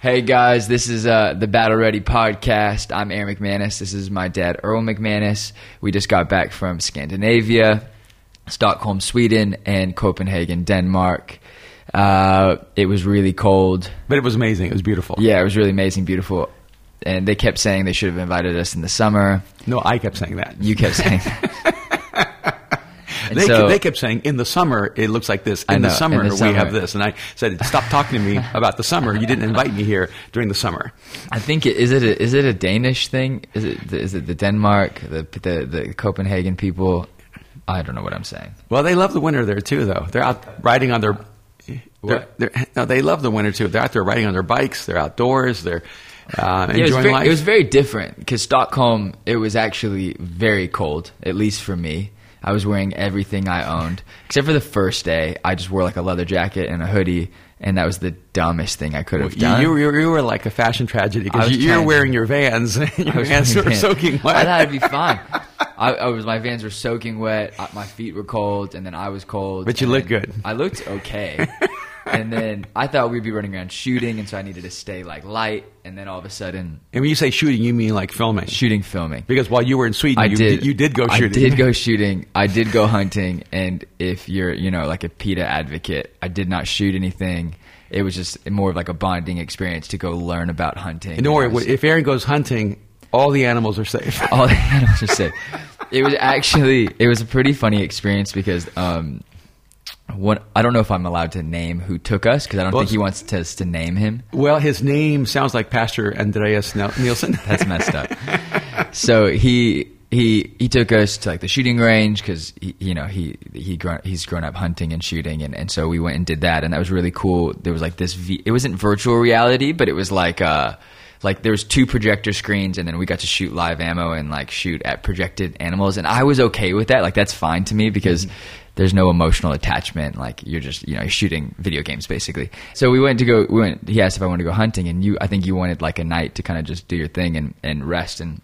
Hey guys, this is uh, the Battle Ready podcast. I'm Aaron McManus. This is my dad, Erwin McManus. We just got back from Scandinavia, Stockholm, Sweden, and Copenhagen, Denmark. Uh, it was really cold. But it was amazing. It was beautiful. Yeah, it was really amazing, beautiful. And they kept saying they should have invited us in the summer. No, I kept saying that. You kept saying that. And They, so- kept, they kept saying, in the summer, it looks like this. In the summer, in the we have this. And I said, stop talking to me about the summer. You didn't invite me here during the summer. I think it, is it a, is it a Danish thing? Is it is it the Denmark the the the Copenhagen people? I don't know what I'm saying. Well, they love the winter there, too, though. They're out riding on their... They're, they're, no, they love the winter, too. They're out there riding on their bikes. They're outdoors. They're uh, Yeah, it enjoying very, life. it was very different because Stockholm it was actually very cold, at least for me. I was wearing everything I owned except for the first day. I just wore like a leather jacket and a hoodie, and that was the dumbest thing I could have you, done. you, were- you were like a fashion tragedy because you, you were trying to- wearing your Vans. and your Vans were wearing soaking wet. I thought it'd be fine. I, I was my Vans were soaking wet. My feet were cold, and then I was cold. But you looked good. I looked okay. and then I thought we'd be running around shooting, and so I needed to stay like light. And then all of a sudden, And when you say shooting, you mean like filming. shooting, filming. Because while you were in Sweden, I you did. you did go shooting. I did go shooting. I did go hunting. And if you're, you know, like a PETA advocate, I did not shoot anything. It was just more of like a bonding experience to go learn about hunting. And don't worry, was- if Aaron goes hunting, all the animals are safe. all the animals are safe. It was actually it was a pretty funny experience because um, one I don't know if I'm allowed to name who took us because I don't Well, think he wants us to name him. well, his name sounds like Pastor Andreas Nielsen. That's messed up. so he he he took us to like the shooting range because you know he he grown, he's grown up hunting and shooting and, and so we went and did that and that was really cool. There was like this v, it wasn't virtual reality but it was like uh like there was two projector screens and then we got to shoot live ammo and like shoot at projected animals and I was okay with that like that's fine to me because. There's no emotional attachment. Like you're just, you know, you're shooting video games basically. So we went to go. We went. He asked if I wanted to go hunting, and you, I think you wanted like a night to kind of just do your thing and, and rest and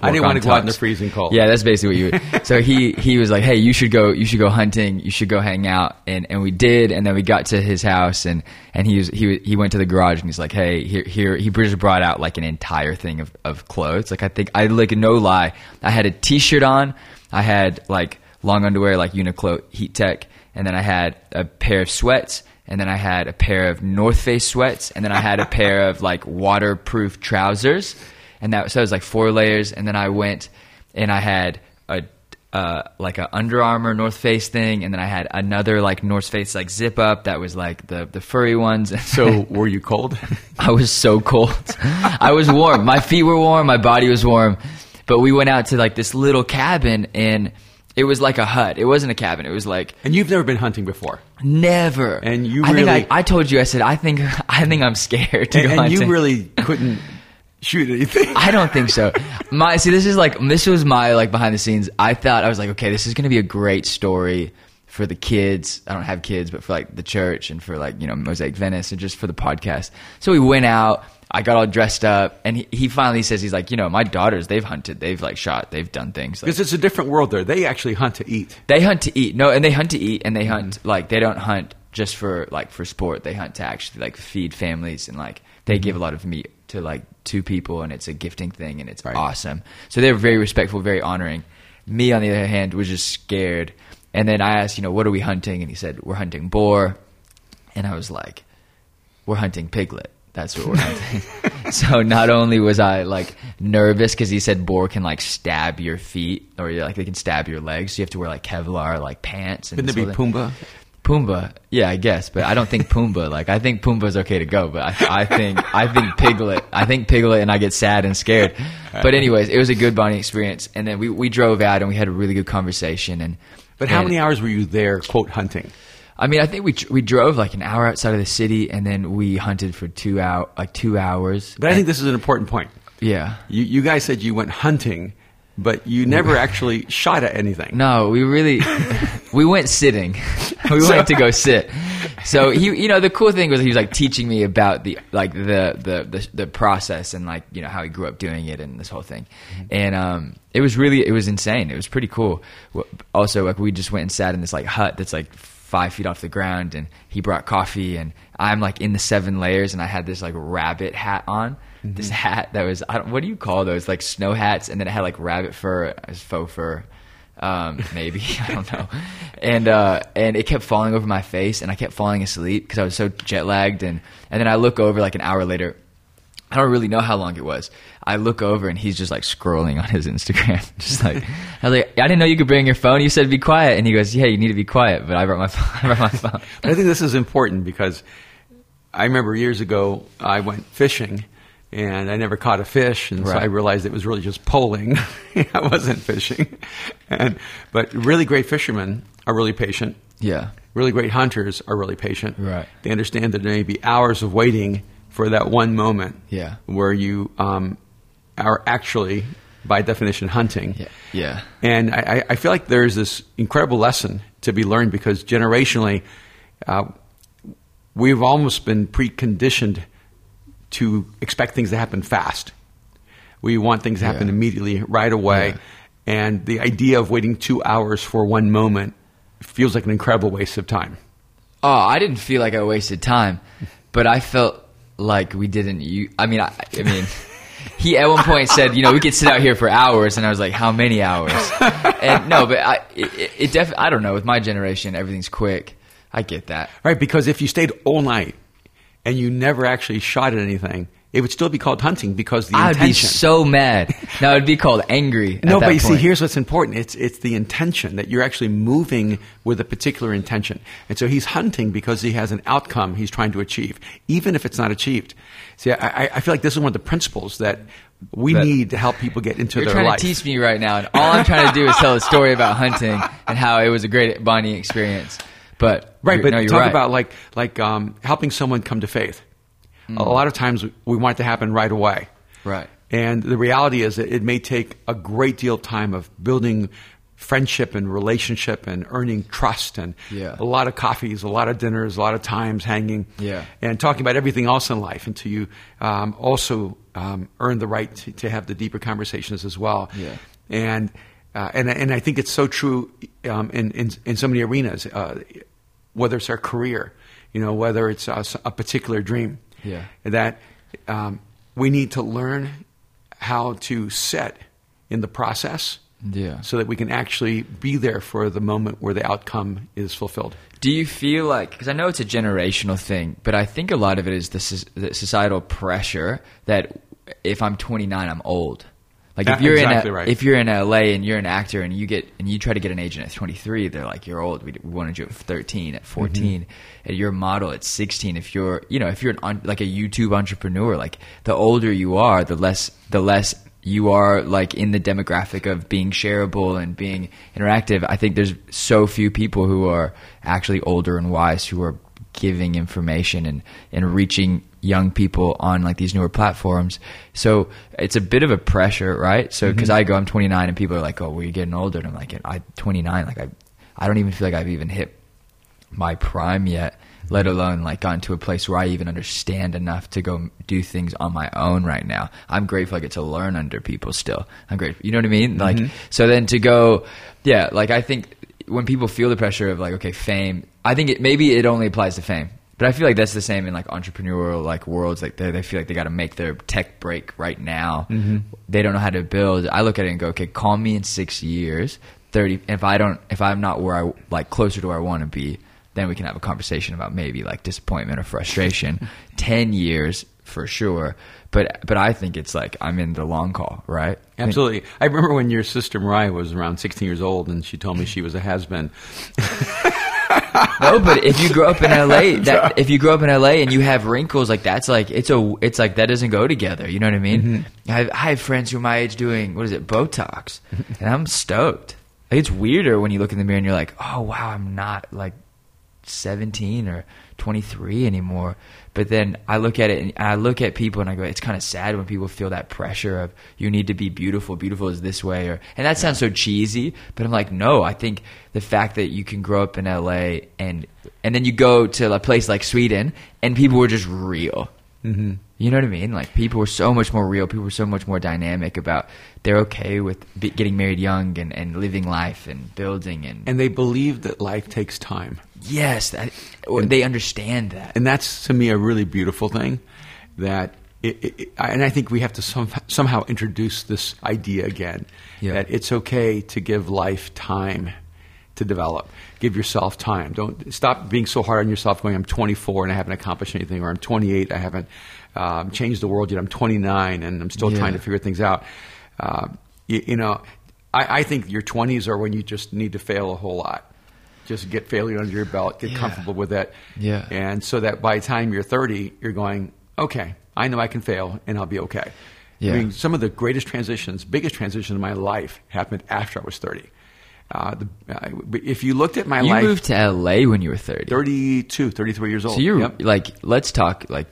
I didn't want to go out in the freezing cold. Yeah, that's basically what you. so he he was like, "Hey, you should go. You should go hunting. You should go hang out." And and we did. And then we got to his house, and and he was he he went to the garage, and he's like, "Hey, here here." He just brought out like an entire thing of of clothes. Like I think I like no lie, I had a t-shirt on. I had like long underwear, like Uniqlo Heat Tech, and then I had a pair of sweats. And then I had a pair of North Face sweats, and then I had a pair of like waterproof trousers, and that so it was like four layers. And then I went and I had a uh, like a Under Armour North Face thing, and then I had another like North Face like zip up that was like the the furry ones. So were you cold? I was so cold. I was warm. My feet were warm. My body was warm. But we went out to like this little cabin, and it was like a hut. It wasn't a cabin. It was like and you've never been hunting before. never. And you I think really- I, I told you. I said I think I think I'm scared to And, go and hunting. you really couldn't shoot anything. I don't think so. My see, this is like this was my like behind the scenes. I thought I was like, okay, this is going to be a great story for the kids. I don't have kids, but for like the church and for like you know Mosaic Venice and just for the podcast. So we went out. I got all dressed up, and he, he finally says he's like, you know, my daughters they've hunted, they've like shot, they've done things. Like, Because it's a different world there. They actually hunt to eat. they hunt to eat. No, and they hunt to eat, and they hunt Mm-hmm. like they don't hunt just for like for sport. They hunt to actually like feed families, and like they give a lot of meat to like two people, and it's a gifting thing, and it's Mm-hmm. Right. awesome. So they're very respectful, very honoring. Me, on the other hand, was just scared. And then I asked, you know, what are we hunting? And he said, we're hunting boar. And I was like, we're hunting piglet. That's what we're hunting. so not only was I like nervous because he said boar can like stab your feet or like they can stab your legs, so you have to wear like Kevlar like pants. And Couldn't it be. Pumbaa? Pumbaa, yeah, I guess, but I don't think Pumbaa. Like, I think Pumbaa's okay to go, but I, I think I think Piglet. I think Piglet, and I get sad and scared. But anyways, it was a good bonding experience, and then we we drove out and we had a really good conversation. And But how and- many hours were you there, quote, hunting? I mean, I think we we drove like an hour outside of the city, and then we hunted for two out like two hours. But I think this is an important point. Yeah. You, you guys said you went hunting, but you never actually shot at anything. No, we really we went sitting. We So- went to go sit. So he, you know, the cool thing was he was like teaching me about the like the the the, the process and like you know how he grew up doing it and this whole thing, and um, it was really it was insane. It was pretty cool. Also, like we just went and sat in this like hut that's like five feet off the ground, and he brought coffee, and I'm like in the seven layers, and I had this like rabbit hat on. This hat that was I don't, what do you call those like snow hats, and then it had like rabbit fur as faux fur um, maybe I don't know, and uh, and it kept falling over my face, and I kept falling asleep because I was so jet lagged, and and then I look over like an hour later. I don't really know how long it was. I look over and he's just like scrolling on his Instagram, just like I was like, I didn't know you could bring your phone. You said be quiet, and he goes, Yeah, you need to be quiet, but I brought my phone. I brought my phone. But I think this is important because I remember years ago I went fishing and I never caught a fish, and so I realized it was really just polling. I wasn't fishing, and but really great fishermen are really patient. Yeah, Really great hunters are really patient. Right. They understand that there may be hours of waiting for that one moment. Yeah. Where you um, are actually, by definition, hunting. yeah, yeah, And I, I- feel like there's this incredible lesson to be learned because generationally, uh, we've almost been preconditioned to expect things to happen fast. We want things to happen Yeah. immediately, right away. Yeah. And the idea of waiting two hours for one moment feels like an incredible waste of time. Oh, I didn't feel like I wasted time, but I felt like we didn't. You, I mean, I, I mean, he at one point said, you know, we could sit out here for hours, and I was like, how many hours? And no, but I, it, it, def- I don't know. With my generation, everything's quick. I get that. Right, because if you stayed all night and you never actually shot at anything, it would still be called hunting because the intention. I'd be so mad. Now it'd be called angry. at No, but you see, here's what's important. It's it's the intention that you're actually moving with a particular intention. And so he's hunting because he has an outcome he's trying to achieve, even if it's not achieved. See, I, I- feel like this is one of the principles that we That- need to help people get into You're their trying life. to teach me right now, and all I'm trying to do is tell a story about hunting and how it was a great bonding experience. But Right, but no, you're talk right. about like like um, helping someone come to faith. Mm. A lot of times we want it to happen right away. Right. And the reality is that it may take a great deal of time of building friendship and relationship and earning trust and Yeah. a lot of coffees, a lot of dinners, a lot of times hanging Yeah. and talking about everything else in life until you um, also um, earn the right to, to have the deeper conversations as well. Yeah. And uh, and and I think it's so true um, in, in in so many arenas, uh, whether it's our career, you know, whether it's a, a particular dream, Yeah. that um, we need to learn how to set in the process, Yeah. so that we can actually be there for the moment where the outcome is fulfilled. Do you feel like because I know it's a generational thing, but I think a lot of it is the, the societal pressure that if I'm 29, I'm old. Like if you're exactly in a, right. if you're in LA and you're an actor and you get and you try to get an agent at 23, they're like you're old. We, we wanted you at 13, at 14, mm-hmm. and you're a model at 16. If you're you know if you're an, like a YouTube entrepreneur, like the older you are, the less the less you are like in the demographic of being shareable and being interactive. I think there's so few people who are actually older and wise who are giving information and, and reaching young people on like these newer platforms. So it's a bit of a pressure, right? So mm-hmm. because I go, I'm 29, and people are like, "Oh, well, you're getting older," and I'm like, "I'm 29. Like I, I don't even feel like I've even hit my prime yet." Let alone like gotten to a place where I even understand enough to go do things on my own right now. I'm grateful I get to learn under people still. I'm grateful. You know what I mean? Like mm-hmm. so then to go, yeah. Like I think when people feel the pressure of like okay fame, I think it maybe it only applies to fame. But I feel like that's the same in like entrepreneurial like worlds. Like they, they feel like they got to make their tech break right now. Mm-hmm. They don't know how to build. I look at it and go, okay, call me in six years, thirty. If I don't, if I'm not where I like closer to where I want to be, then we can have a conversation about maybe like disappointment or frustration. Ten years for sure. But but I think it's like I'm in the long call, right? Absolutely. I remember when your sister Mariah was around 16 years old and she told me she was a has been. No, but if you grow up in LA, that if you grow up in LA and you have wrinkles like that's like it's a it's like that doesn't go together. You know what I mean? Mm-hmm. I, have, I have friends who are my age doing what is it Botox, and I'm stoked. Like, it's weirder when you look in the mirror and you're like, oh wow, I'm not like 17 or 23 anymore. But then I look at it and I look at people and I go, it's kind of sad when people feel that pressure of you need to be beautiful. Beautiful is this way, or and that sounds so cheesy. But I'm like, no. I think the fact that you can grow up in LA and and then you go to a place like Sweden and people were just real. Mm-hmm. You know what I mean? Like people were so much more real. People were so much more dynamic about they're okay with getting married young and, and living life and building and And they believe that life takes time. Yes, that, or they understand that. and that's to me a really beautiful thing. That it, it, it- and I think we have to some, somehow introduce this idea again Yeah. that it's okay to give life time to develop. Give yourself time. Don't stop being so hard on yourself. Going, I'm 24 and I haven't accomplished anything, or I'm 28, I haven't um, changed the world yet. I'm 29 and I'm still Yeah. trying to figure things out. Uh, you, you know, I, I think your 20s are when you just need to fail a whole lot. Just get failure under your belt, get Yeah. comfortable with it. Yeah. And so that by the time you're 30, you're going, okay, I know I can fail and I'll be okay. Yeah. I mean, some of the greatest transitions, biggest transitions in my life happened after I was 30. Uh, the, uh, if you looked at my You life, You moved to LA when you were 30. 32, 33 years old. So you're Yep. like, let's talk like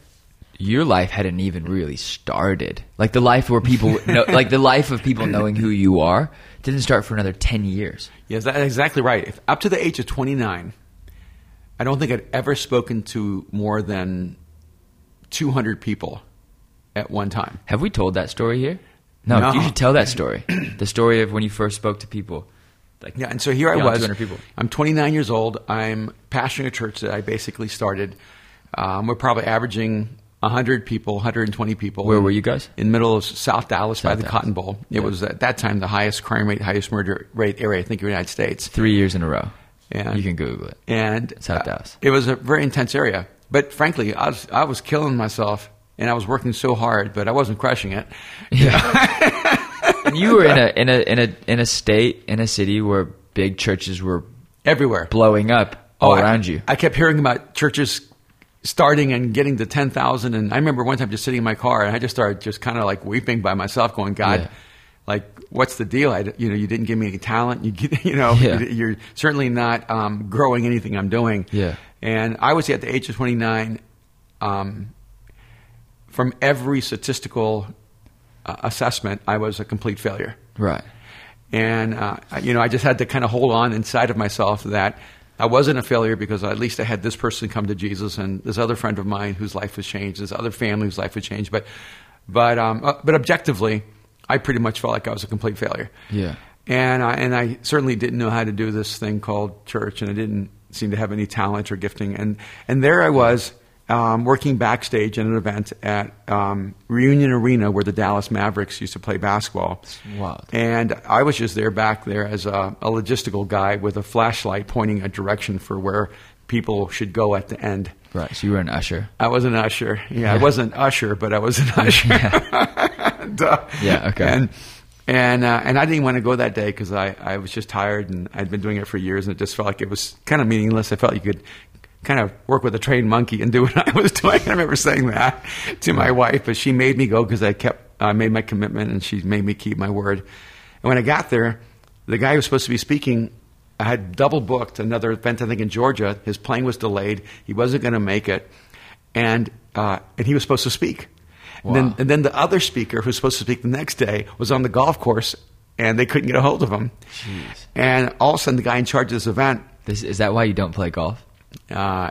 your life hadn't even really started. Like the life where people know, like the life of people knowing who you are didn't start for another 10 years. Yes, that's exactly right. If, up to the age of 29, I don't think I'd ever spoken to more than 200 people at one time. Have we told that story here? No, No. you should tell that story. the story of when you first spoke to people. Like, Yeah, and so here I was. 200 people. I'm 29 years old. I'm pastoring a church that I basically started. Um, we're probably averaging 100 people, 120 people. Where were you guys? In middle of South Dallas by the Dallas. Cotton Bowl. It Yeah. was at that time the highest crime rate, highest murder rate area, I think, in the United States. Three years in a row. And- you can Google it. and South uh, Dallas. It was a very intense area, but frankly, I was I was killing myself, and I was working so hard, but I wasn't crushing it. And you were in a in a in a in a state in a city where big churches were Everywhere, blowing up all Oh, I- around you. I kept hearing about churches starting and getting to ten thousand, and I remember one time just sitting in my car, and I just started just kind of like weeping by myself, going, "God." Yeah. Like, what's the deal? I, you know, you didn't give me any talent. You, get- you know, Yeah. you're certainly not um, growing anything I'm doing. Yeah. And I was at the age of 29. Um, from every statistical uh, assessment, I was a complete failure. Right. And, uh, you know, I just had to kind of hold on inside of myself that I wasn't a failure because at least I had this person come to Jesus and this other friend of mine whose life was changed, this other family whose life was changed. But, but, um, uh, but objectively, I pretty much felt like I was a complete failure. Yeah. And I, and I certainly didn't know how to do this thing called church, and I didn't seem to have any talent or gifting. And and there I was um, working backstage at an event at um, Reunion Arena, where the Dallas Mavericks used to play basketball. wild. And I was just there back there as a, a logistical guy with a flashlight pointing a direction for where people should go at the end. Right. So you were an usher. I was an usher. Yeah, I wasn't usher, but I was an usher. Duh. Yeah, okay. And and uh, and I didn't want to go that day because I, I was just tired and I'd been doing it for years and it just felt like it was kind of meaningless. I felt you could kind of work with a trained monkey and do what I was doing. I remember saying that to my wife, but she made me go because I kept I made my commitment and she made me keep my word. And when I got there, the guy who was supposed to be speaking I had double booked another event, I think, in Georgia. His plane was delayed. He wasn't going to make it. And, uh, and he was supposed to speak. And, then, and then the other speaker who was supposed to speak the next day was on the golf course and they couldn't get a hold of him. Jeez. And all of a sudden, the guy in charge of this event, This, is that why you don't play golf? Uh,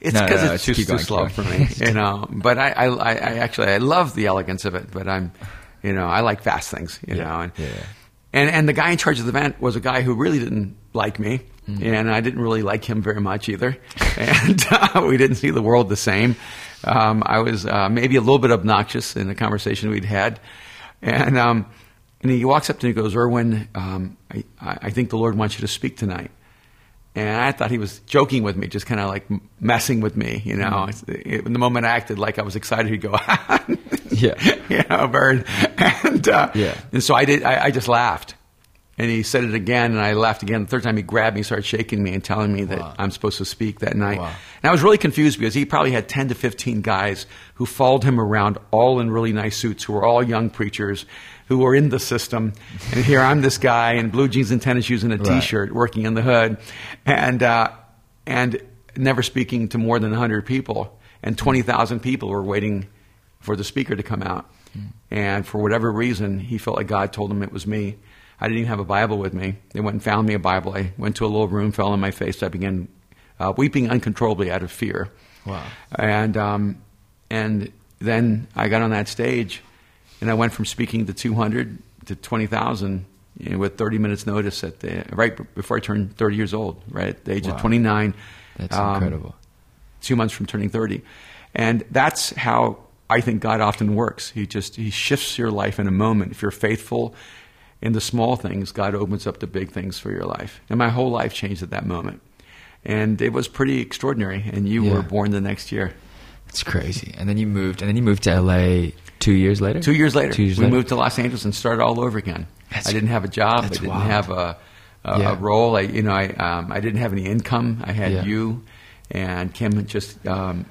it's No, no, because no, it's just too going, slow for me, you know. But I, I, I actually, I love the elegance of it, but I'm, you know, I like fast things, you Yeah, know. And, yeah. and and the guy in charge of the event was a guy who really didn't like me, Mm-hmm. and I didn't really like him very much either, and uh, we didn't see the world the same. Um, I was uh, maybe a little bit obnoxious in the conversation we'd had, and um, and he walks up to me and goes, "Erwin, um, I, I think the Lord wants you to speak tonight." And I thought he was joking with me, just kind of like messing with me, you know. Mm-hmm. It- in the moment I acted like I was excited, he'd go, Yeah. you know, bird. And, uh, Yeah. and so I did, I, I just laughed. And he said it again, and I laughed again. The third time he grabbed me, started shaking me, and telling me that I'm supposed to speak that night. Wow. And I was really confused because he probably had 10 to 15 guys who followed him around, all in really nice suits, who were all young preachers, who were in the system. And here I'm this guy in blue jeans and tennis shoes and a Right. t-shirt working in the hood, and uh, and never speaking to more than 100 people. And 20,000 people were waiting for the speaker to come out. And for whatever reason, he felt like God told him it was me. I didn't even have a Bible with me. They went and found me a Bible. I went to a little room, fell on my face. I began uh, weeping uncontrollably out of fear. Wow. And um, and then I got on that stage, and I went from speaking to 200 to 20,000 you know, with 30 minutes notice at the right before I turned 30 years old. Right at the age Wow. of 29, That's um, incredible. two months from turning 30. And that's how I think God often works. He just he shifts your life in a moment. If you're faithful in the small things, God opens up the big things for your life. And my whole life changed at that moment. And it was pretty extraordinary. And you Yeah. were born the next year. It's crazy. And then you moved, and then you moved to LA two years later. Two years later, Two years we later. moved to Los Angeles and started all over again. That's- I didn't have a job. I didn't wild. have a, a, Yeah. a role. I, you know, I, um, I didn't have any income. I had Yeah. you, and Kim just um,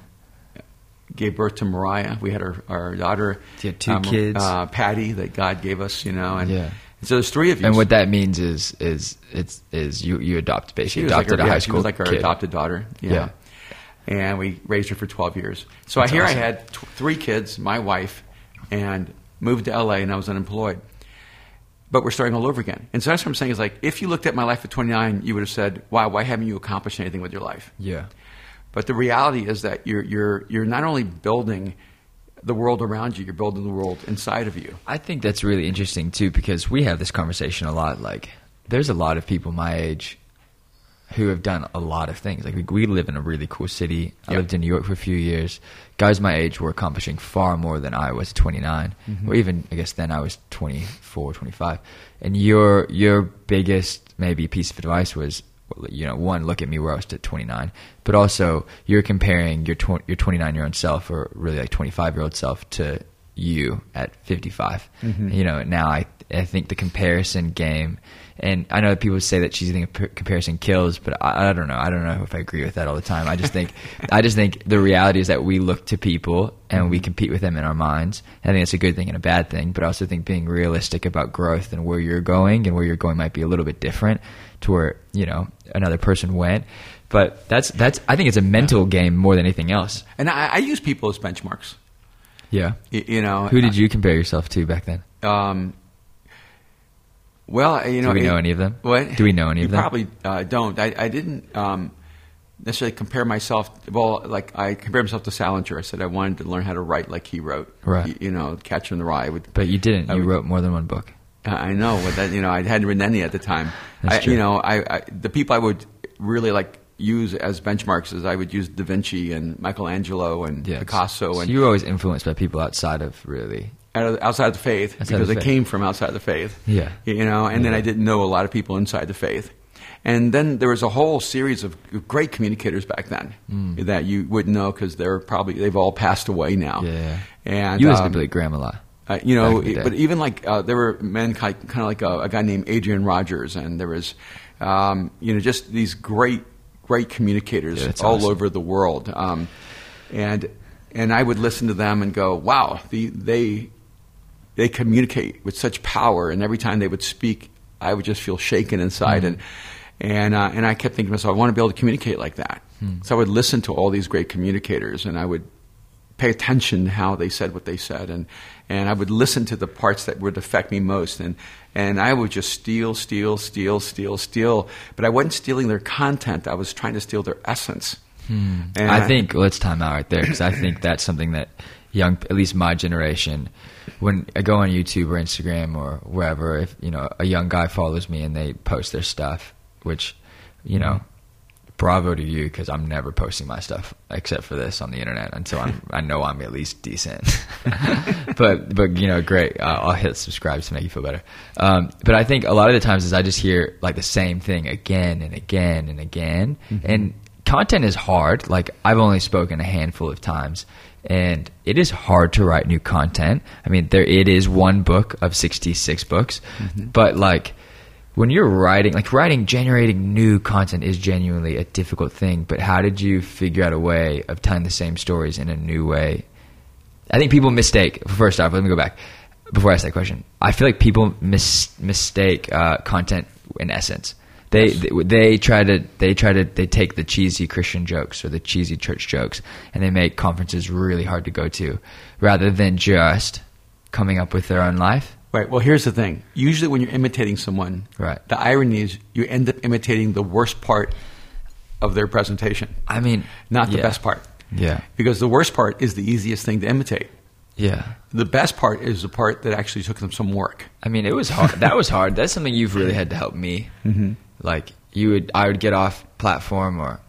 gave birth to Mariah. We had our, our daughter. You had two um, kids. uh, Patty, that God gave us. You know, and, Yeah. so there's three of you. And what that means is is it's is you you adopt she basically was like adopted our, a yeah, high she school was like our kid. adopted daughter. Yeah. Yeah. And we raised her for 12 years. So That's I hear awesome. I had t- three kids, my wife, and moved to LA, and I was unemployed. But we're starting all over again. And so that's what I'm saying is like, if you looked at my life at 29, you would have said, "Wow, why haven't you accomplished anything with your life?" Yeah. But the reality is that you're you're you're not only building the world around you, you're building the world inside of you. I think that's really interesting too because we have this conversation a lot. Like, there's a lot of people my age who have done a lot of things. Like, we, we live in a really cool city. I lived in New York for a few years. Guys my age were accomplishing far more than I was at 29, mm-hmm. or even I guess then I was 24, 25. And your your biggest maybe piece of advice was. You know, one, look at me where I was at 29, but also you're comparing your tw- your 29 year old self, or really like 25 year old self, to you at 55. Mm-hmm. You know, now I I think the comparison game, and I know people say that she's cheating comparison kills, but I, I don't know. I don't know if I agree with that all the time. I just think I just think the reality is that we look to people and we compete with them in our minds. I think it's a good thing and a bad thing, but I also think being realistic about growth and where you're going and where you're going might be a little bit different to where you know another person went. But that's that's I think it's a mental game more than anything else. And I, I use people as benchmarks. Yeah. Y- You know, Who did you compare yourself to back then? Um, well, you know, Do we know it- any of them? What? Do we know any of them? Probably uh, don't. I, I didn't um, necessarily compare myself. Well, like I compared myself to Salinger. I said I wanted to learn how to write like he wrote. Right. You, you know, Catcher in the Rye. Would, But you didn't. I You would- wrote more than one book. I I know, but that you know, I hadn't written any at the time. That's I, true. You know, I, I the people I would really like use as benchmarks is I would use Da Vinci and Michelangelo and Yeah. Picasso so and you were always influenced by people outside of really. Out of- outside the faith Outside because the I came from outside the faith. Yeah. You know, and then I didn't know a lot of people inside the faith. And then there was a whole series of great communicators back then that you wouldn't know because they're probably they've all passed away now. Mm. Yeah. And you listened um, to Billy Graham a lot. uh, you know, back in the day. but even like uh, there were men kind of like a, a guy named Adrian Rogers, and there was, um, you know, just these great, great communicators Yeah, all awesome. over the world, um, and and I would listen to them and go, wow, the, they they communicate with such power, and every time they would speak, I would just feel shaken inside, hmm. and and uh, and I kept thinking to myself, I want to be able to communicate like that. Hmm. So I would listen to all these great communicators, and I would pay attention to how they said what they said, and and I would listen to the parts that would affect me most, and and I would just steal, steal, steal, steal, steal, but I wasn't stealing their content. I was trying to steal their essence. Hmm. And I think let's time out right there because I think that's something that young, at least my generation, when I go on YouTube or Instagram or wherever, if you know a young guy follows me and they post their stuff, which you know, bravo to you because I'm never posting my stuff except for this on the internet until I'm I know I'm at least decent. but but you know, great. Uh, I'll hit subscribe to make you feel better. Um, but I think a lot of the times is I just hear like the same thing again and again and again, and content is hard. Like I've only spoken a handful of times. And it is hard to write new content. I mean, there it is one book of sixty six books, but like when you're writing, like writing, generating new content is genuinely a difficult thing. But how did you figure out a way of telling the same stories in a new way? I think people mistake. First off, let me go back before I ask that question. I feel like people mis- mistake uh, content in essence. They, they they try to they try to they take the cheesy Christian jokes or the cheesy church jokes and they make conferences really hard to go to, rather than just coming up with their own life. Right. Well, here's the thing. Usually, when you're imitating someone, Right. the irony is you end up imitating the worst part of their presentation, I mean, not the yeah. best part. Yeah, Because the worst part is the easiest thing to imitate. yeah. The best part is the part that actually took them some work. I mean, it was hard. that was hard. That's something you've really had to help me. Mm-hmm. Like you would, I would get off platform or,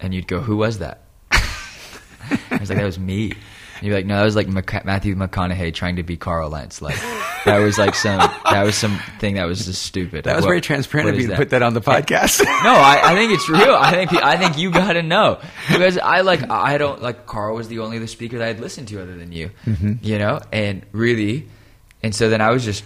and you'd go, "Who was that?" I was like, "That was me." And you'd be like, "No, that was like Mac- Matthew McConaughey trying to be Carl Lentz." Like that was like some that was something that was just stupid. That Like, was what- very transparent of you to put that on the podcast. no, I, I think it's real. I think I think you got to know because I like I don't like Carl was the only other speaker that I'd listened to other than you, mm-hmm. you know, and really, and so then I was just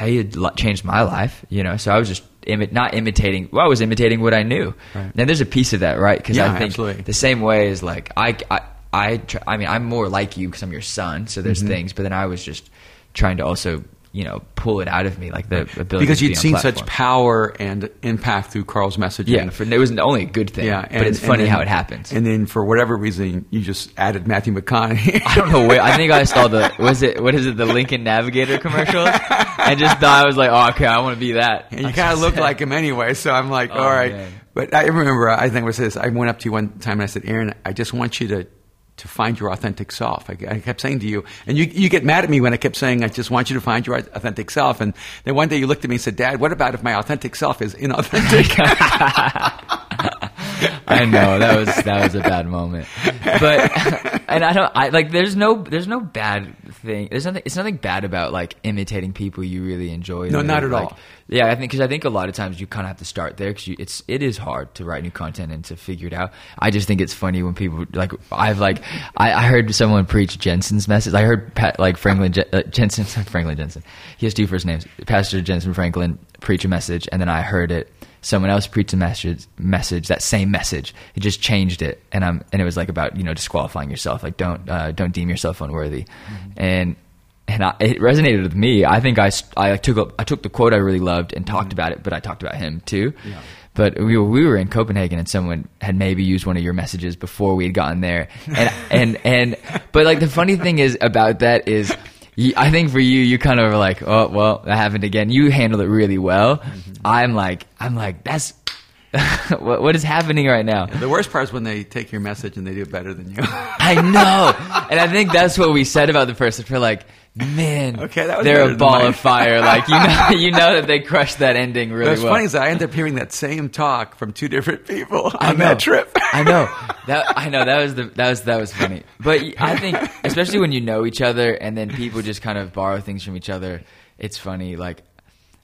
he had changed my life, you know, so I was just imi- not imitating. Well, I was imitating what I knew. Right. And there's a piece of that, right? Because Yeah, I think absolutely. the same way is like I I I, tr- I mean I'm more like you because I'm your son, so there's Mm-hmm. things, but then I was just trying to also you know pull it out of me like the ability because you'd seen such power and impact through Carl's messaging. Yeah, for, it was only a good thing. Yeah, but it's funny then- how it happens. And then for whatever reason, you just added Matthew McConaughey. I don't know where. I think I saw the was it what is it the Lincoln Navigator commercial, and just thought I was like, oh okay, I want to be that. And you kind of look like him anyway, so I'm like, Oh, all right. man. But I remember, I think it was this. I went up to you one time and I said, Aaron, I just want you to to find your authentic self. I, I kept saying to you, and you you get mad at me when I kept saying, I just want you to find your authentic self. And then one day you looked at me and said, Dad, what about if my authentic self is inauthentic? I know that was that was a bad moment, but and I don't I like there's no there's no bad thing there's nothing it's nothing bad about like imitating people you really enjoy. No, not at like, all. Yeah, I think because I think a lot of times you kind of have to start there because it's it is hard to write new content and to figure it out. I just think it's funny when people like I've like I, I heard someone preach Jentezen's message. I heard Pat, like Franklin Je- uh, Jentezen Franklin Jentezen. He has two first names. Pastor Jentezen Franklin preach a message, and then I heard it. Someone else preached a message, message that same message. He just changed it, and um, and it was like about you know disqualifying yourself, like don't uh, don't deem yourself unworthy, and and I, it resonated with me. I think I, I took a, I took the quote I really loved and talked about it, but I talked about him too. Yeah. But we were, we were in Copenhagen and someone had maybe used one of your messages before we had gotten there, and and and but like the funny thing is about that is. I think for you, you kind of were like, oh well, that happened again. You handled it really well. Mm-hmm. I'm like, I'm like, that's what, what is happening right now. the worst part is when they take your message and they do it better than you. I know, and I think that's what we said about the person. For like, man, Okay, that was they're a ball of fire. Like you know, you know that they crushed that ending really What's well. funny is I end up hearing that same talk from two different people I on know. that trip. I know that. I know that was the that was that was funny. But I think, especially when you know each other, and then people just kind of borrow things from each other. It's funny. Like,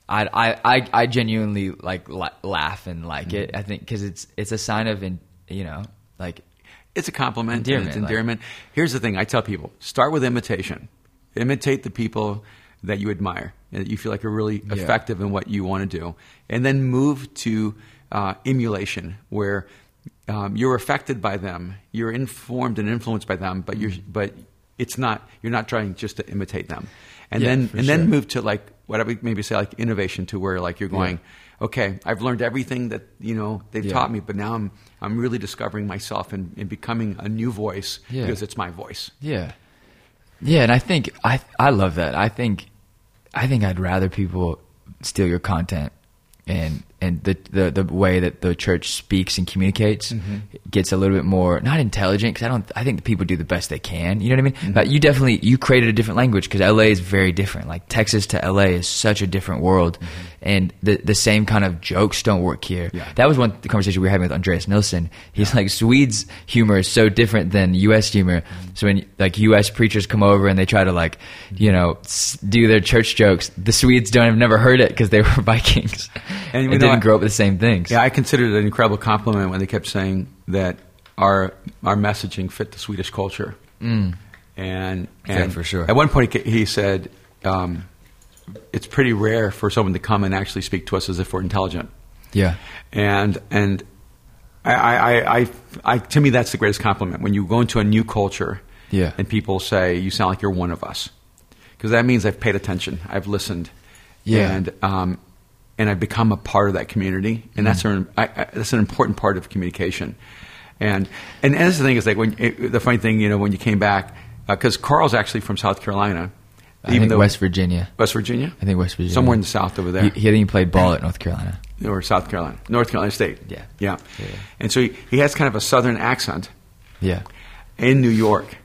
I I I, I genuinely like la- laugh and like it. Mm-hmm. I think because it's it's a sign of, in, you know, like It's a compliment. and Endearment, it's like- endearment. Here's the thing: I tell people, start with imitation. Imitate the people that you admire and that you feel like are really Yeah. effective in what you want to do, and then move to uh, emulation, where um, you're affected by them, you're informed and influenced by them, but you're Mm-hmm. but it's not you're not trying just to imitate them, and Yeah, then and then move to like what I would maybe say like innovation to where like you're going. Okay, I've learned everything that you know they've Yeah. taught me, but now I'm I'm really discovering myself and, and becoming a new voice Yeah. because it's my voice. Yeah, yeah, and I think I I love that. I think I think I'd rather people steal your content and and the the, the way that the church speaks and communicates mm-hmm. gets a little bit more not intelligent because I don't I think the people do the best they can. You know what I mean? Mm-hmm. But you definitely you created a different language because LA is very different. Like Texas to LA is such a different world, mm-hmm. and the the same kind of jokes don't work here. Yeah. That was one the conversation we were having with Andreas Nielsen. He's like Swedes humor is so different than U.S. humor. So when like U.S. preachers come over and they try to like you know do their church jokes, the Swedes don't have never heard it because they were Vikings And and, know, didn't grow up with the same things. Yeah, I considered it an incredible compliment when they kept saying that our our messaging fit the Swedish culture. And and Yeah, for sure. At one point, he he said, um, "It's pretty rare for someone to come and actually speak to us as if we're intelligent." yeah, and and I, I, I, I, I to me that's the greatest compliment when you go into a new culture Yeah. and people say you sound like you're one of us because that means I've paid attention I've listened Yeah. and um, and I've become a part of that community and that's Mm-hmm. an I, I, that's an important part of communication and and, that's the thing is like when it, the funny thing you know when you came back because Carl's actually from South Carolina I think West Virginia. West Virginia I think West Virginia. somewhere in the south over there He, he I think he played ball at North Carolina. or South Carolina, North Carolina State. Yeah. yeah, Yeah. And so he, he has kind of a southern accent Yeah, in New York.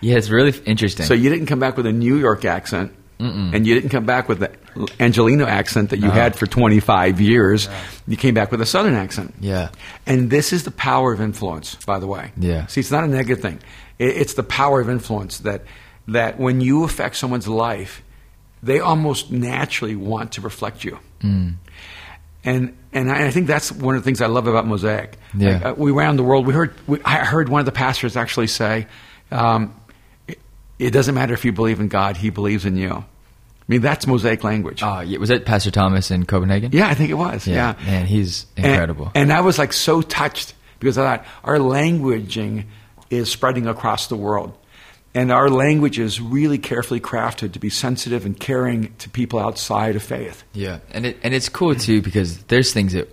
yeah, it's really interesting. So you didn't come back with a New York accent. And you didn't come back with the Angelino accent that you had for 25 years. You came back with a Southern accent. Yeah. And this is the power of influence, by the way. Yeah. See, it's not a negative thing. It's the power of influence that that when you affect someone's life, they almost naturally want to reflect you. Mm. And and I, I think that's one of the things I love about Mosaic. Yeah. Like, uh, we around the world. We heard. We, I heard one of the pastors actually say, um, it, "It doesn't matter if you believe in God; He believes in you." I mean, that's Mosaic language. Yeah. Was that Pastor Thomas in Copenhagen? yeah, I think it was. Yeah, Man, he's And- incredible. And, I was like so touched because I thought our languaging is spreading across the world. And our language is really carefully crafted to be sensitive and caring to people outside of faith. Yeah, and it and it's cool too because there's things that,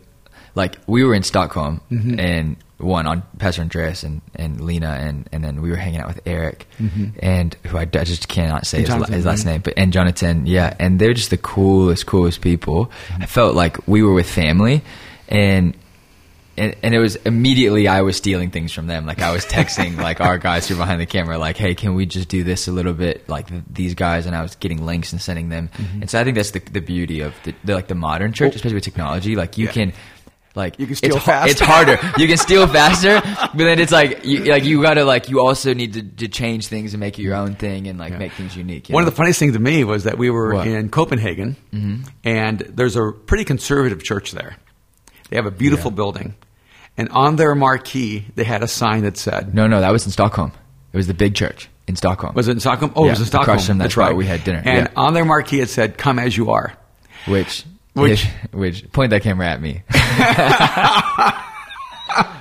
like we were in Stockholm Mm-hmm. and one on Pastor Andreas and, and Lena and, and then we were hanging out with Eric Mm-hmm. and who I, I just cannot say his, Jonathan, his last name, but and Jonathan, yeah, and they're just the coolest, coolest people. I felt like we were with family, and. And, and it was immediately I was stealing things from them. Like I was texting like our guys who are behind the camera, like, "Hey, can we just do this a little bit like th- these guys?" And I was getting links and sending them. And so I think that's the the beauty of the, the like the modern church, especially with technology. Like you Yeah. can, like You can steal it's, har- fast. It's harder. You can steal faster, but then it's like you like you gotta like you also need to, to change things and make it your own thing and like Yeah. make things unique. One know? of the funniest things to me was that we were What? in Copenhagen, mm-hmm. and there's a pretty conservative church there. They have a beautiful Yeah. building, and on their marquee they had a sign that said, no, no, that was in Stockholm. It was the big church in Stockholm. "Was it in Stockholm? Oh, it was in Stockholm. across from that that's right. we had dinner. And Yeah. on their marquee it said, "Come as you are." Which, Which- if- which point that camera at me.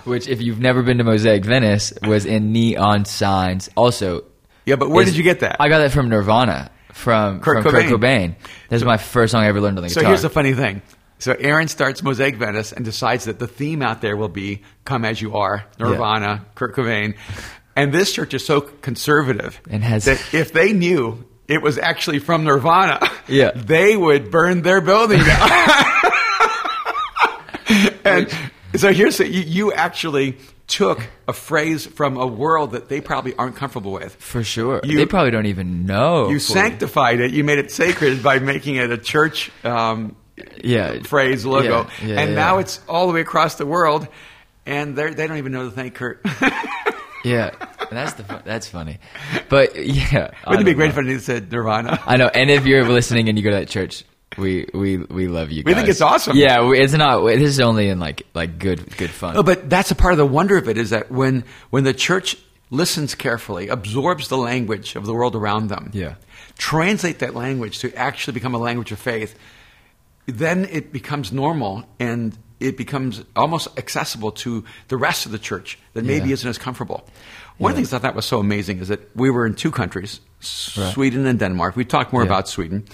which, if you've never been to Mosaic Venice, was in neon signs. Also, Yeah, but where is- did you get that? I got that from Nirvana, from Kurt from Kurt Cobain. Cobain. That's my first song I ever learned on the So guitar. here's the funny thing. So Aaron starts Mosaic Venice and decides that the theme out there will be "Come as You Are," Nirvana, Kurt Cobain, and this church is so conservative And has- that if they knew it was actually from Nirvana, Yeah. they would burn their building down. and so here's the, you, you actually took a phrase from a world that they probably aren't comfortable with. For sure. You- they probably don't even know. You sanctified it. You made it sacred by making it a church um, Yeah. phrase logo, Yeah, yeah, and now it's all the way across the world, and they don't even know to thank Kurt. Yeah. That's the fun, that's funny. But yeah. Wouldn't it be great know. if I said Nirvana? I know. And if you're listening and you go to that church, we we we love you. We think it's awesome. Yeah, we, it's not. This is only in like like good good fun. No, but that's a part of the wonder of it is that when when the church listens carefully, absorbs the language of the world around them, Yeah. translate that language to actually become a language of faith, then it becomes normal and it becomes almost accessible to the rest of the church that maybe Yeah. isn't as comfortable. One of the things I thought was so amazing is that we were in two countries, Right. Sweden and Denmark. We talked more Yeah. about Sweden,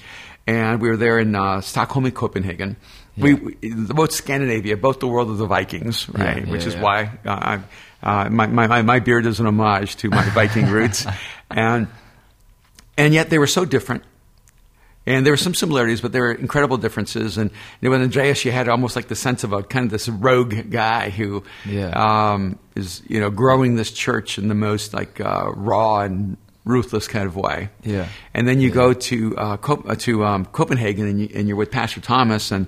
and we were there in uh, Stockholm and Copenhagen. We, we both Scandinavia, both the world of the Vikings, right? yeah, Which is yeah. why uh, uh, my, my my- my beard is an homage to my Viking roots, and and yet they were so different. And there were some similarities, but there were incredible differences. And you know, with Andreas, you had almost like the sense of a kind of this rogue guy who Yeah. um, is, you know, growing this church in the most like uh, raw and ruthless kind of way. Yeah. And then you go to uh, Cop- uh, to um, Copenhagen, and, you, and you're with Pastor Thomas, and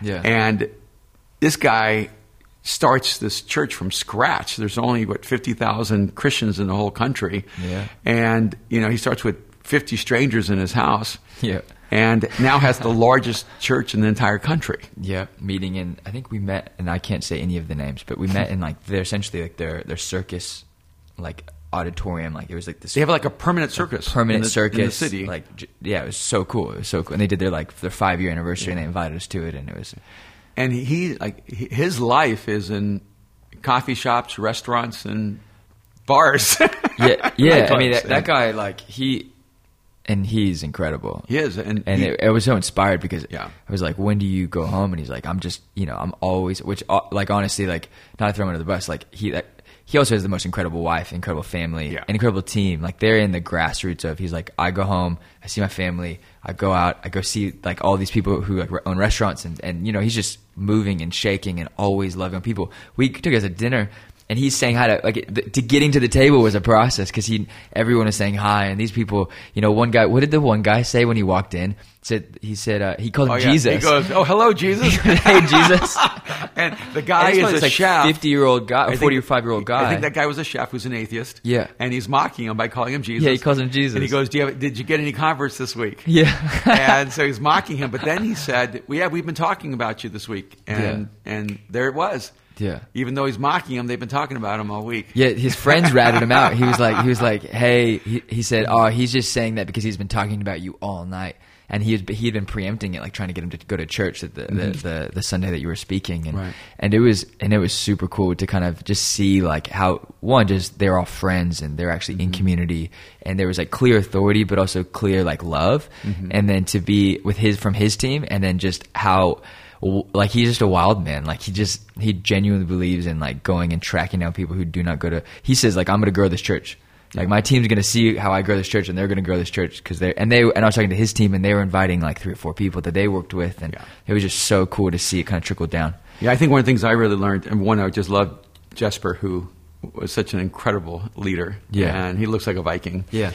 Yeah. and this guy starts this church from scratch. There's only what fifty thousand Christians in the whole country, Yeah. and you know he starts with fifty strangers in his house, Yeah. And now has the largest church in the entire country. Yeah, meeting in. I think we met, and I can't say any of the names, but we met in like they're essentially like their their circus, like auditorium. Like it was like this They have like a permanent circus, permanent in the, circus in the city. Like j- yeah, it was so cool. It was so cool, and they did their like their five year anniversary, and they invited us to it, and it was and he like his life is in coffee shops, restaurants, and bars. yeah, yeah. I mean that, that guy like he, and he's incredible. He is, and, and he- it, it was so inspired because Yeah. I was like, when do you go home? And he's like, I'm just, you know, I'm always, which, uh, like, honestly, like, not to throw him under the bus, like, he, that, he also has the most incredible wife, incredible family, Yeah. incredible team. Like, they're in the grassroots of, he's like, I go home, I see my family, I go out, I go see, like, all these people who, like, own restaurants, and, and, you know, he's just moving and shaking and always loving people. We took us to dinner, and he's saying hi to like the, to getting to the table was a process because he everyone was saying hi, and these people, you know, one guy. What did the one guy say when he walked in? Said he said uh, he called him Oh, yeah. Jesus. He goes, "Oh, hello, Jesus." hey Jesus. and the guy And is a like chef. fifty year old guy, I or think- forty or five year old guy. I think that guy was a chef who's an atheist. Yeah. and he's mocking him by calling him Jesus. Yeah, he calls him Jesus. And he goes, "Do you have, did you get any converts this week?" yeah. and so he's mocking him. But then he said, well, "Yeah, we've been talking about you this week," and and there it was. Yeah. Even though he's mocking him, they've been talking about him all week. Yeah, his friends ratted him out. He was like, he was like, hey, he, he said, oh, he's just saying that because he's been talking about you all night, and he had he had been preempting it, like trying to get him to go to church at the the, mm-hmm. the, the Sunday that you were speaking, and Right. and it was and it was super cool to kind of just see like how one just they're all friends and they're actually in mm-hmm. community, and there was like clear authority, but also clear like love, mm-hmm. and then to be with his from his team, and then just how like he's just a wild man. Like he just he genuinely believes in like going and tracking down people who do not go to. He says like I'm going to grow this church. Like my team's going to see how I grow this church, and they're going to grow this church because they and they and I was talking to his team, and they were inviting like three or four people that they worked with, and Yeah. it was just so cool to see it kind of trickle down. Yeah, I think one of the things I really learned, and one I just loved Jesper, who was such an incredible leader. Yeah. and he looks like a Viking. Yeah.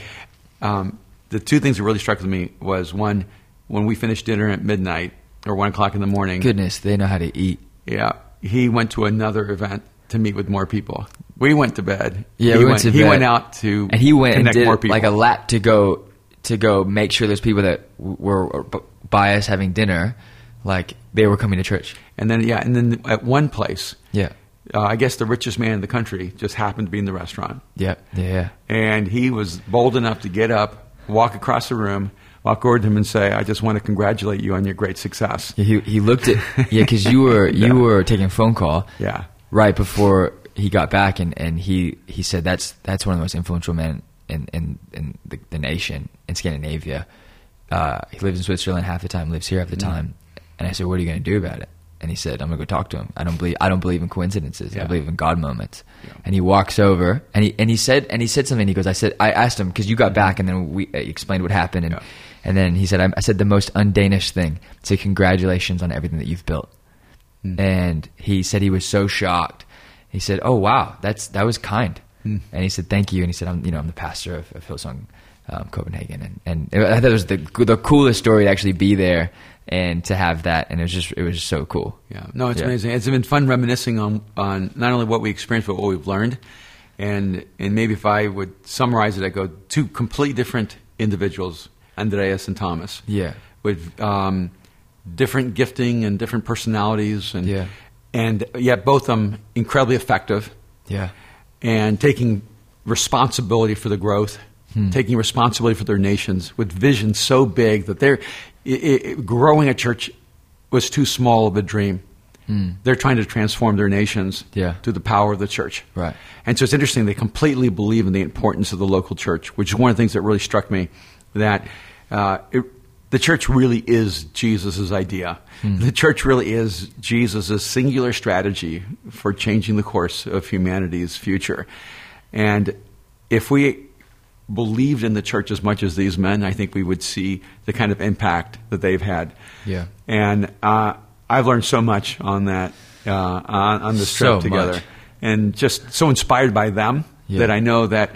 Um, the two things that really struck with me was one, when we finished dinner at midnight or one o'clock in the morning. Goodness, they know how to eat. Yeah, he went to another event to meet with more people. We went to bed. Yeah, he we went to He bed. went out to and he went and did more people. like a lap to go to go make sure those people that were by us having dinner, like they were coming to church. and then yeah, and then at one place, Yeah, uh, I guess the richest man in the country just happened to be in the restaurant. yeah, yeah, yeah. And he was bold enough to get up, walk across the room, walk over to him and say, I just want to congratulate you on your great success. Yeah, he he looked at yeah because you were you Yeah. were taking a phone call Yeah. right before he got back and, and he, he said that's that's one of the most influential men in in, in the, the nation in Scandinavia. Uh, he lives in Switzerland half the time, lives here half the Mm. time. And I said, "What are you going to do about it?" And he said, "I'm going to go talk to him. I don't believe I don't believe in coincidences. I believe in God moments." Yeah. And he walks over and he and he said and he said something. He goes, "I said I asked him because you got back and then we uh, explained what happened and Yeah. And then he said I, I said the most undanish thing. Say congratulations on everything that you've built." Mm. and he said he was so shocked. He said, "Oh wow, that's that was kind." Mm. And he said, "Thank you." And he said, "I'm you know I'm the pastor of, of Hillsong um, Copenhagen," and and I thought it was the the coolest story to actually be there and to have that, and it was just it was just so cool. Yeah, no, it's Yeah. amazing. It's been fun reminiscing on, on not only what we experienced, but what we've learned. And and maybe if I would summarize it, I go two completely different individuals, Andreas and Thomas. Yeah. with um, different gifting and different personalities, and Yeah. and yet both of them incredibly effective, Yeah, and taking responsibility for the growth, Hmm. taking responsibility for their nations with vision so big that they're i i growing a church was too small of a dream. They're trying to transform their nations Hmm. Yeah. through the power of the church. Right. And so it's interesting, they completely believe in the importance of the local church, which is one of the things that really struck me that uh, it, the church really is Jesus' idea. The church really is Jesus' singular strategy for changing the course of humanity's future. And if we believed in the church as much as these men, I think we would see the kind of impact that they've had. Yeah. And uh, I've learned so much on that, uh, on, on this trip So together. much. And just so inspired by them Yeah. that I know that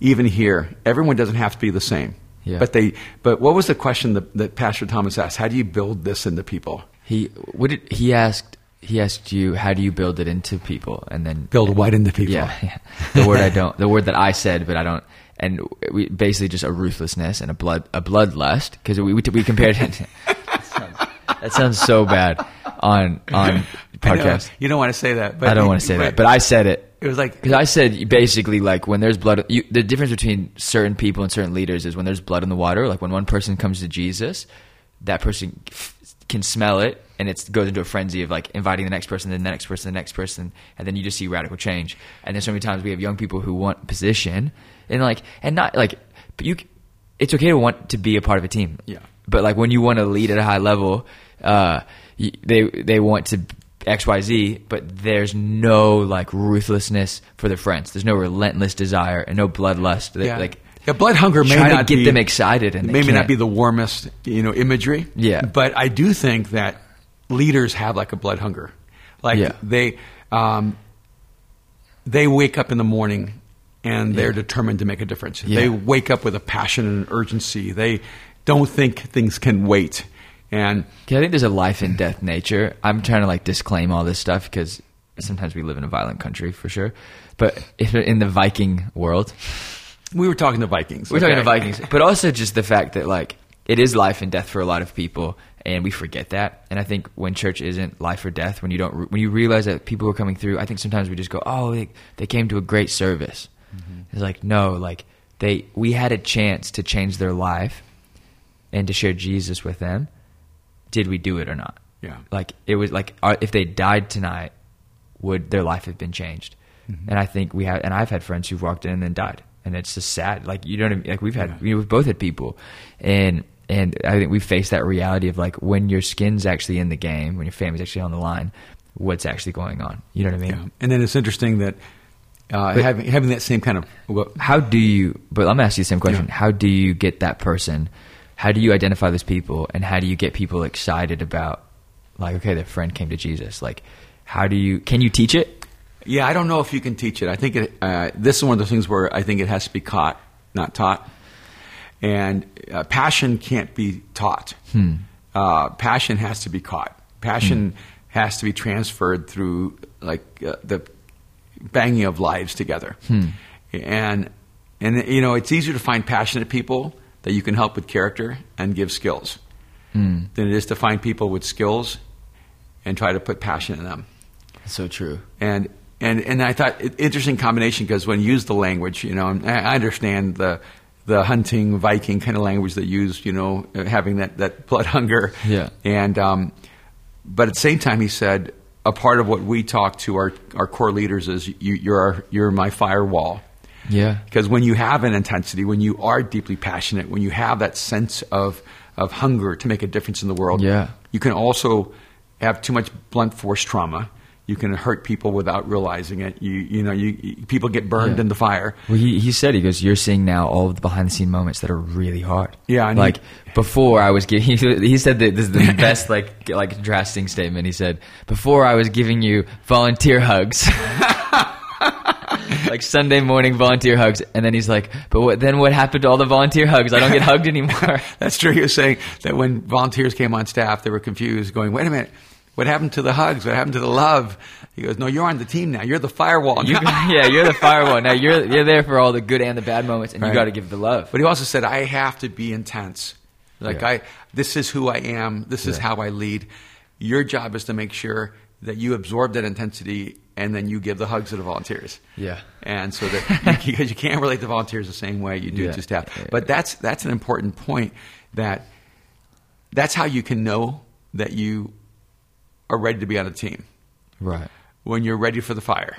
even here, everyone doesn't have to be the same. Yeah. But they. But what was the question that, that Pastor Thomas asked? How do you build this into people? he what did he asked? He asked you, "How do you build it into people?" And then Build what into people? Yeah, yeah. the word I don't, the word that I said, but I don't, and we basically just a ruthlessness and a blood, a bloodlust because we, we we compared it. that, sounds, that sounds so bad on on I know, podcast. You don't want to say that. But I don't want to say that, but I said it. it was like Because I said basically like when there's blood, you, the difference between certain people and certain leaders is when there's blood in the water. Like when one person comes to Jesus, that person f- can smell it, and it goes into a frenzy of like inviting the next person, then the next person, the next person, and then you just see radical change. And then so many times we have young people who want position, and like and not like but you. It's okay to want to be a part of a team. Yeah. But like when you want to lead at a high level, uh, they they want to X Y Z, but there's no like ruthlessness for their friends. There's no relentless desire and no bloodlust. They, yeah. Like yeah, blood hunger may not get be, them excited, and maybe not be the warmest, you know, imagery. Yeah. but I do think that leaders have like a blood hunger, like Yeah. they. Um, they wake up in the morning and they're Yeah. determined to make a difference. Yeah. They wake up with a passion and an urgency. They don't think things can wait. And I think there's a life and death nature. I'm trying to like disclaim all this stuff because sometimes we live in a violent country for sure. But if in the Viking world, we were talking to Vikings. we're talking to? Vikings, but also just the fact that like it is life and death for a lot of people, and we forget that. And I think when church isn't life or death, when you don't, when you realize that people are coming through, I think sometimes we just go, "Oh, they, they came to a great service." Mm-hmm. It's like no, like they we had a chance to change their life and to share Jesus with them. Did we do it or not? Yeah. Like it was like uh, if they died tonight, would their life have been changed? Mm-hmm. And I think we have, and I've had friends who've walked in and then died, and it's just sad. Like you know, what I mean? like we've had, you know, we've both had people, and and I think we face that reality of like when your skin's actually in the game, when your family's actually on the line, what's actually going on? You know what I mean? Yeah. And then it's interesting that uh, But- having, having that same kind of. Well, How do you? But I'm gonna ask you the same question. Yeah. How do you get that person? How do you identify those people, and how do you get people excited about, like, okay, their friend came to Jesus? Like, how do you? Can you teach it? yeah, I don't know if you can teach it. I think it, uh, this is one of the things where I think it has to be caught, not taught. And uh, passion can't be taught. Uh, passion has to be caught. Passion has to be transferred through like uh, the banging of lives together. And and you know, it's easier to find passionate people that you can help with character and give skills than it is to find people with skills and try to put passion in them So true. and and and I thought it, interesting combination because when you use the language, you know, I I understand the the hunting Viking kind of language that used, you know, having that that blood hunger. Yeah. And um, but at the same time, he said a part of what we talk to our our core leaders is you, you're our, you're my firewall. Yeah. Because when you have an intensity, when you are deeply passionate, when you have that sense of of hunger to make a difference in the world, Yeah. you can also have too much blunt force trauma. You can hurt people without realizing it. You you know you, you- people get burned Yeah. in the fire. Well, he, he said, he goes, you're seeing now all of the behind the scene moments that are really hard. Yeah, and Like, he- before I was giving, he, he said that this is the best, like, like contrasting statement. He said, before I was giving you volunteer hugs. like Sunday morning volunteer hugs. And then he's like, but what, then what happened to all the volunteer hugs? I don't get hugged anymore. That's true. He was saying that when volunteers came on staff, they were confused, going, "Wait a minute, what happened to the hugs? What happened to the love?" He goes, "No, you're on the team now. You're the firewall." You, yeah, you're the firewall. Now you're, you're there for all the good and the bad moments and you got to give the love. But he also said, I have to be intense. Like Yeah. I, this is who I am. This is how I lead. Your job is to make sure that you absorb that intensity and then you give the hugs to the volunteers. Yeah. And so that because you can't relate to volunteers the same way you do Yeah. to staff. But that's that's an important point that that's how you can know that you are ready to be on a team Right. when you're ready for the fire.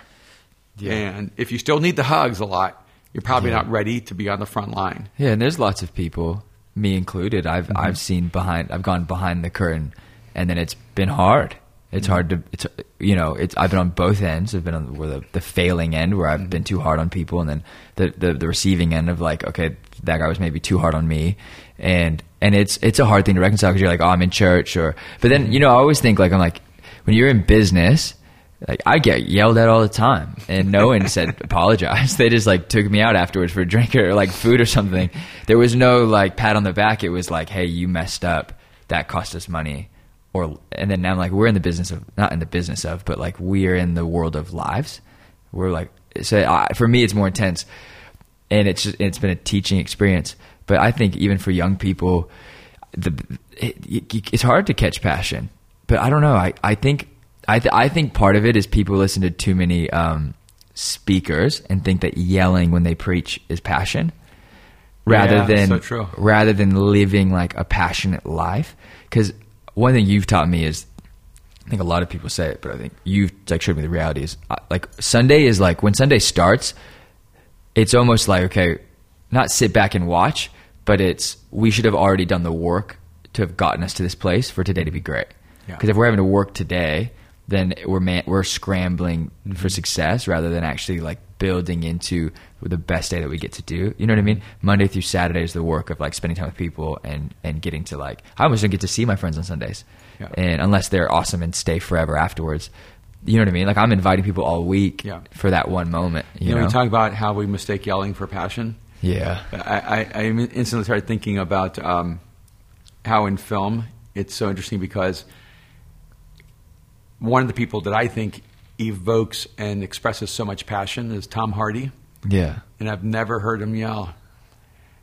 Yeah. And if you still need the hugs a lot, you're probably Yeah. not ready to be on the front line. Yeah, and there's lots of people, me included. I've Mm-hmm. I've seen behind. I've gone behind the curtain, and then it's been hard. It's Mm-hmm. hard to. It's you know. It's I've been on both ends. I've been on where the, the failing end where Mm-hmm. I've been too hard on people, and then the, the the receiving end of like, okay, that guy was maybe too hard on me, and and it's it's a hard thing to reconcile because you're like, oh, I'm in church, or but then you know I always think like I'm like when you're in business. Like I get yelled at all the time, and no one said apologize. They just like took me out afterwards for a drink or like food or something. There was no like pat on the back. It was like, "Hey, you messed up. That cost us money." Or and then I'm like, we're in the business of not in the business of, but like we're in the world of lives. We're like, so I, for me, it's more intense, and it's just, it's been a teaching experience. But I think even for young people, the it, it, it's hard to catch passion. But I don't know. I I think I th- I think part of it is people listen to too many um, speakers and think that yelling when they preach is passion, rather Yeah, than so rather than living like a passionate life. Because one thing you've taught me is, I think a lot of people say it, but I think you've like showed me the reality is uh, like Sunday is like when Sunday starts, it's almost like okay, not sit back and watch, but it's we should have already done the work to have gotten us to this place for today to be great. Yeah. Because if we're having to work today, then we're man- we're scrambling for success rather than actually like building into the best day that we get to do. You know what I mean? Monday through Saturday is the work of like spending time with people and and getting to like I almost don't get to see my friends on Sundays, Yeah. and unless they're awesome and stay forever afterwards. you know what I mean? Like I'm inviting people all week Yeah. for that one moment. You, You know, know? we talk about how we mistake yelling for passion. yeah. I, I, I instantly started thinking about um, how in film it's so interesting because one of the people that I think evokes and expresses so much passion is Tom Hardy, Yeah. and I've never heard him yell.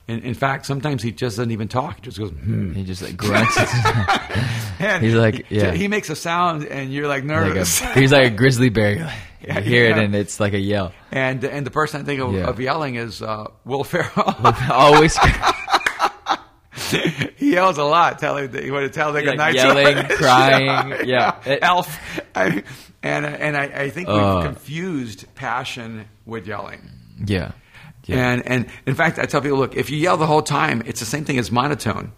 In, in fact, sometimes he just doesn't even talk; he just goes. Hmm. He just like grunts. And He's like, yeah. he makes a sound, and you're like like nervous. a, he's like a grizzly bear. You Yeah, hear it and it's like a yell. and and the person I think of, Yeah. of yelling is uh, Will Ferrell. Always he yells a lot. Tell him that you want to tell like a Like night yelling, crying, yeah. It- Elf. I, and and I, I think we've Uh. confused passion with yelling. yeah. Yeah. And and in fact, I tell people, look, if you yell the whole time, it's the same thing as monotone.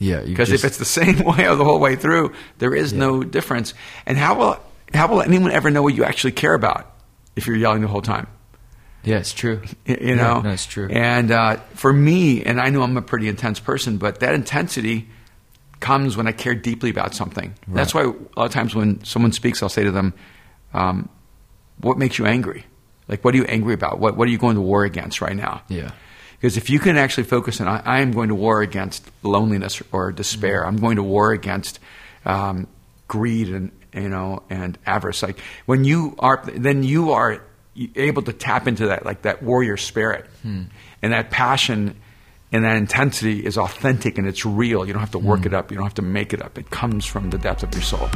yeah. Because if it's the same way the whole way through, there is no difference. And how will how will anyone ever know what you actually care about if you're yelling the whole time? yeah, it's true. You Yeah, know, no, it's true. And uh, for me, and I know I'm a pretty intense person, but that intensity comes when I care deeply about something. That's why a lot of times when someone speaks, I'll say to them, um, "What makes you angry? Like, what are you angry about? What What are you going to war against right now?" Yeah. Because if you can actually focus on, I, I am going to war against loneliness or despair. I'm going to war against um, greed and you know and avarice. Like when you are, then you are able to tap into that, like that warrior spirit, and that passion and that intensity is authentic and it's real. You don't have to work hmm. it up. You don't have to make it up. It comes from the depth of your soul.